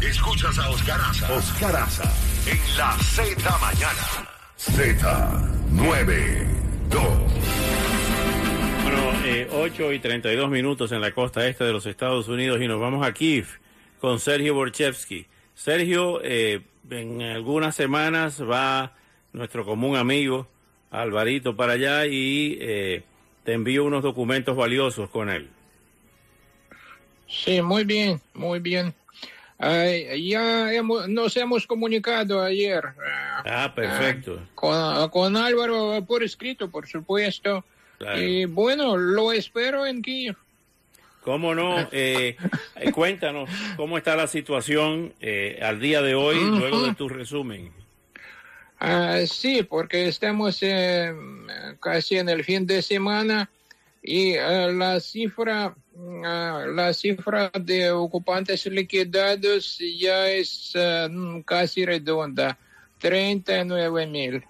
Escuchas a Oscar Aza. Oscar Aza en la Z mañana. Z92. Bueno, eh, 8 y 32 minutos en la costa este de los Estados Unidos y nos vamos a Kiev con Sergio Borchevsky. Sergio, eh, en algunas semanas va nuestro común amigo Alvarito para allá y eh, te envío unos documentos valiosos con él. Sí, muy bien, muy bien. Ya hemos- nos hemos comunicado ayer ah, Ah, perfecto. con, con Álvaro por escrito, por supuesto. Claro. Y bueno, lo espero en Kiev. ¿Cómo no? Eh, eh, cuéntanos cómo está la situación eh, al día de hoy, luego de tu resumen. Ah, sí, porque estamos eh, casi en el fin de semana y ah, la cifra ah, la cifra de ocupantes liquidados ya es ah, casi redonda, 39 mil,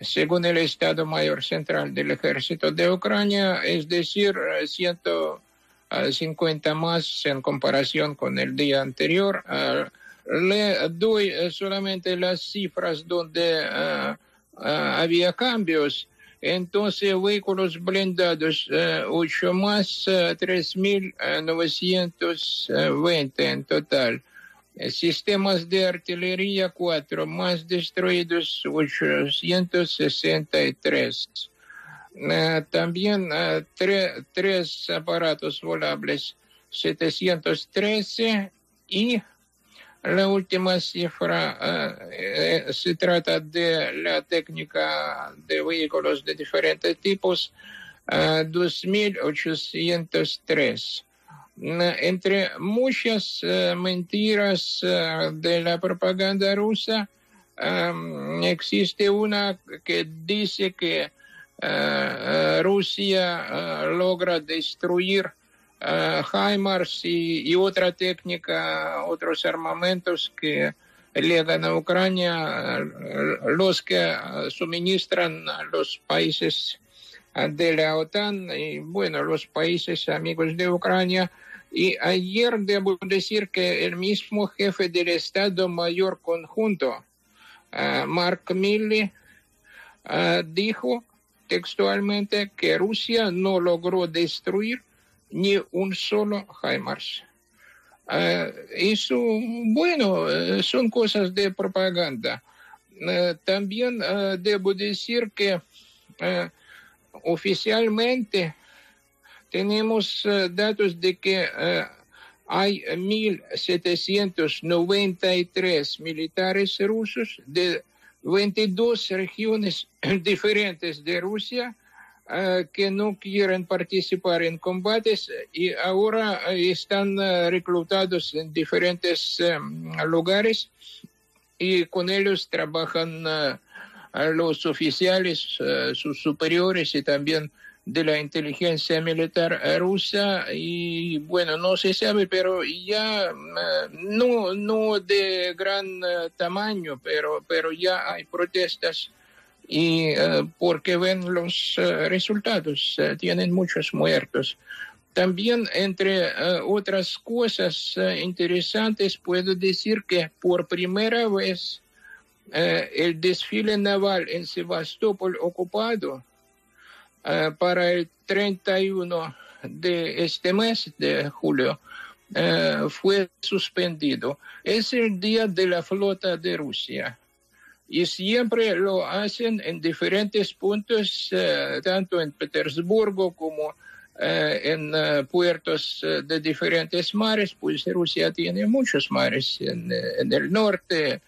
según el Estado Mayor Central del Ejército de Ucrania, es decir, ah, 150 más en comparación con el día anterior. Ah, le doy eh, solamente las cifras donde ah, ah, había cambios. Entonces, vehículos blindados, eh, 8 más, eh, 3.920 en total. Eh, Sistemas de artillería, 4 más destruidos, 863. Eh, también eh, tre- tres aparatos volables, 713 y la última cifra eh, eh, se trata de la técnica de vehículos de diferentes tipos, eh, 2.803. Eh, Entre muchas eh, mentiras de la propaganda rusa, eh, existe una que dice que Rusia logra destruir eh, HIMARS y, y otra técnica, otros armamentos que llegan a Ucrania, los que suministran a los países de la OTAN y bueno, los países amigos de Ucrania. Y ayer debo decir que el mismo jefe del Estado Mayor Conjunto, Mark Milley, dijo textualmente que Rusia no logró destruir ni un solo HIMARS. Eh, eso, bueno, eh, son cosas de propaganda. Eh, también eh, debo decir que oficialmente tenemos datos de que hay 1.793 militares rusos de 22 regiones diferentes de Rusia que no quieren participar en combates y ahora eh, están eh, reclutados en diferentes eh, lugares y con ellos trabajan eh, los oficiales, sus superiores y también de la inteligencia militar rusa y bueno, no se sabe, pero ya no, no de gran tamaño, pero, pero ya hay protestas y eh, porque ven los eh, resultados, eh, tienen muchos muertos. También, entre otras cosas interesantes, puedo decir que por primera vez el desfile naval en Sebastopol ocupado para el 31 de este mes de julio fue suspendido. Es el día de la flota de Rusia y siempre lo hacen en diferentes puntos, eh, tanto en Petersburgo como eh, en eh, puertos de diferentes mares, pues Rusia tiene muchos mares en, el norte,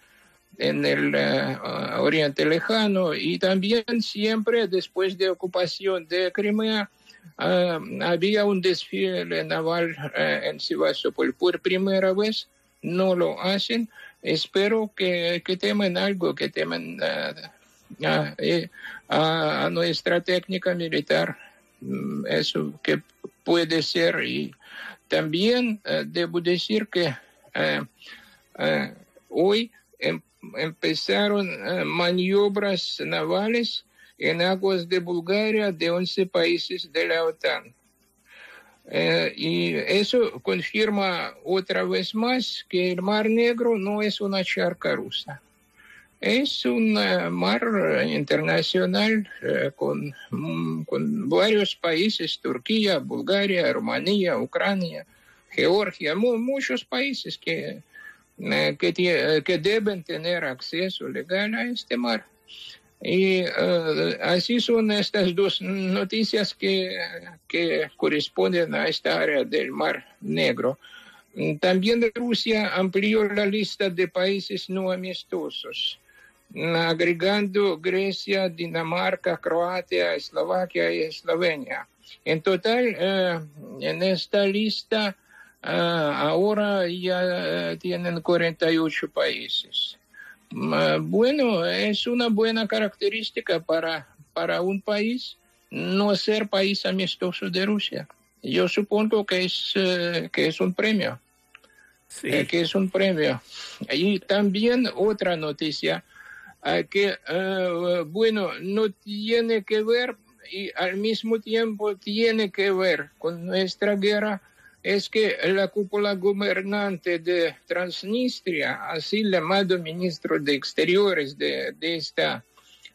en el Oriente Lejano y también siempre después de ocupación de Crimea ah, había un desfile naval en Sebastopol por primera vez, no lo hacen espero que, que temen algo, que temen a, a, nuestra técnica militar. Mm, eso que puede ser. Y también debo decir que hoy em, empezaron maniobras navales en aguas de Bulgaria de 11 países de la OTAN. Eh, y eso confirma otra vez más que el Mar Negro no es una charca rusa. Es un mar internacional eh, con, mm, con, varios países, Turquía, Bulgaria, Rumanía, Ucrania, Georgia, muchos países eh, que, que deben tener acceso legal a este mar. Y uh, así son estas dos noticias que, que, corresponden a esta área del Mar Negro. También Rusia amplió la lista de países no amistosos, agregando Grecia, Dinamarca, Croacia, Eslovaquia y Eslovenia. En total, uh, en esta lista uh, ahora ya tienen 48 países. Bueno, es una buena característica para, para un país no ser país amistoso de Rusia. Yo supongo que es, eh, que es un premio. Sí. Eh, que es un premio. Y también otra noticia eh, que, bueno, no tiene que ver y al mismo tiempo tiene que ver con nuestra guerra es que la cúpula gobernante de Transnistria, así llamado ministro de Exteriores de, esta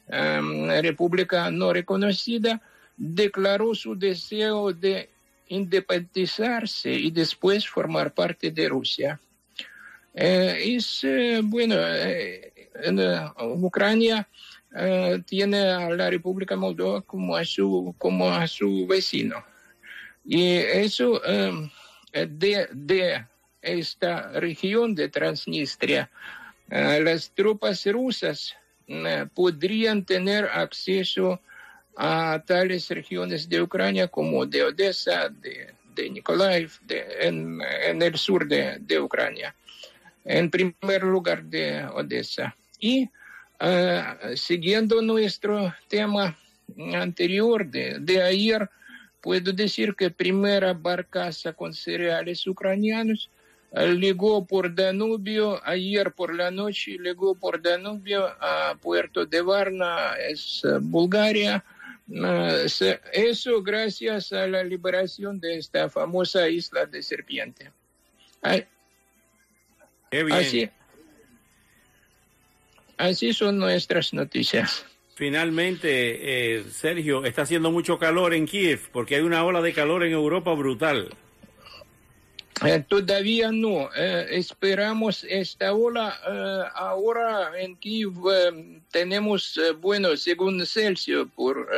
república no reconocida, declaró su deseo de independizarse y después formar parte de Rusia. Eh, eh, bueno, eh, en Ucrania tiene a la República Moldova como a su, como a su vecino. Y eso de, de esta región de Transnistria, las tropas rusas podrían tener acceso a tales regiones de Ucrania como de Odessa, de, de Nikolaev, en, el sur de, Ucrania, en primer lugar de Odessa. Y siguiendo nuestro tema anterior de, de ayer, Puedo decir que primera barcaza con cereales ucranianos llegó por Danubio ayer por la noche, llegó por Danubio a Puerto de Varna, es eh, Bulgaria. Eh, eso gracias a la liberación de esta famosa isla de serpiente. Así, así son nuestras noticias. Finalmente, eh, Sergio, está haciendo mucho calor en Kiev porque hay una ola de calor en Europa brutal. Eh, todavía no. Eh, esperamos esta ola. ahora en Kiev tenemos, bueno, según Celsius, por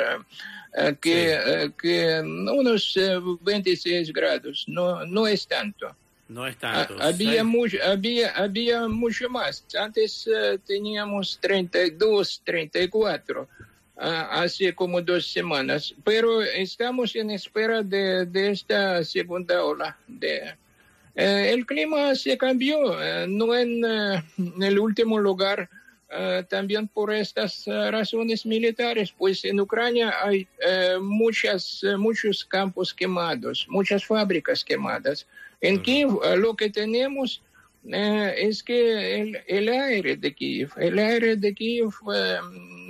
que, que unos 26 grados. No, no es tanto. No es tanto. había, mucho, había, había mucho más. Antes uh, teníamos 32, 34, uh, hace como dos semanas. Pero estamos en espera de, de esta segunda ola. De, uh, el clima se cambió, no en, en, el último lugar. también por estas razones militares, pues en Ucrania hay muchas, muchos campos quemados, muchas fábricas quemadas. En Kiev eh, lo que tenemos eh, es que el, aire de Kiev, el aire de Kiev eh,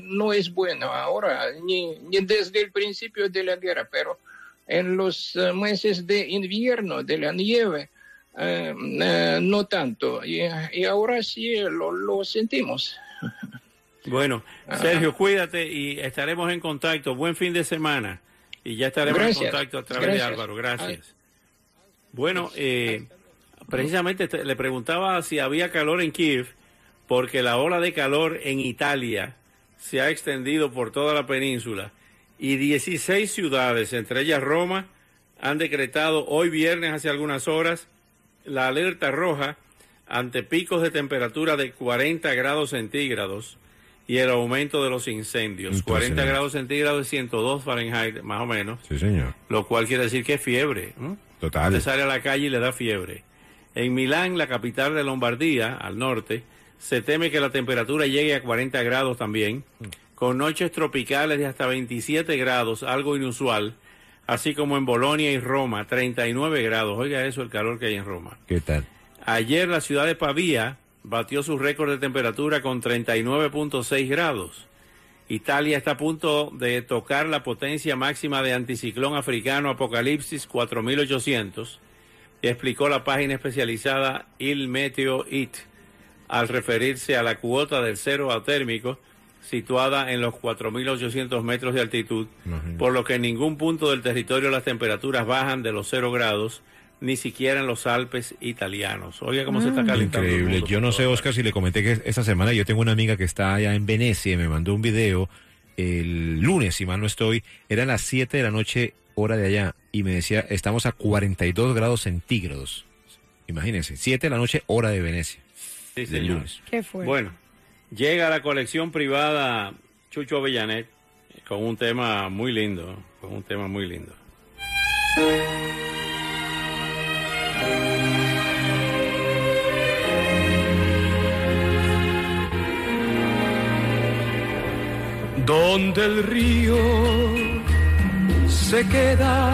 no es bueno ahora, ni, desde el principio de la guerra, pero en los meses de invierno, de la nieve, no tanto. Y, ahora sí lo, sentimos. Bueno, Sergio, cuídate y estaremos en contacto. Buen fin de semana. Y ya estaremos en contacto a través de Álvaro. Gracias. Bueno, eh, precisamente le preguntaba si había calor en Kiev, porque la ola de calor en Italia se ha extendido por toda la península y 16 ciudades, entre ellas Roma, han decretado hoy viernes hace algunas horas la alerta roja ante picos de temperatura de 40 grados centígrados y el aumento de los incendios. 40 grados centígrados y 102 Fahrenheit, más o menos. Sí, señor. Lo cual quiere decir que es fiebre. Total. sale a la calle y le da fiebre. En Milán, la capital de Lombardía, al norte, Se teme que la temperatura llegue a 40 grados también, con noches tropicales de hasta 27 grados, algo inusual, así como en Bolonia y Roma, 39 grados. Oiga eso, el calor que hay en Roma. ¿Qué tal? Ayer la ciudad de Pavía batió su récord de temperatura con 39.6 grados. Italia está a punto de tocar la potencia máxima de anticiclón africano Apocalipsis 4800, explicó la página especializada Il Meteo It, al referirse a la cuota del cero atérmico situada en los 4.800 metros de altitud, por lo que en ningún punto del territorio las temperaturas bajan de los cero grados, ni siquiera en los Alpes italianos. Oiga cómo se está calentando. el Increíble. mundo Yo no sé, Oscar, si le comenté que esta semana yo tengo una amiga que está allá en Venecia y me mandó un video el lunes, si mal no estoy, eran las 7 de la noche, hora de allá, y me decía, estamos a 42 grados centígrados. Imagínense, 7 de la noche, hora de Venecia. Sí, del señor. lunes. ¿Qué fue? Bueno, llega la colección privada Chucho Avellanet con un tema muy lindo, con un tema muy lindo. Donde el río se queda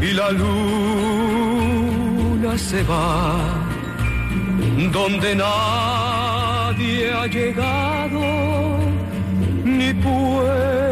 y la luna se va, donde nadie ha llegado ni puede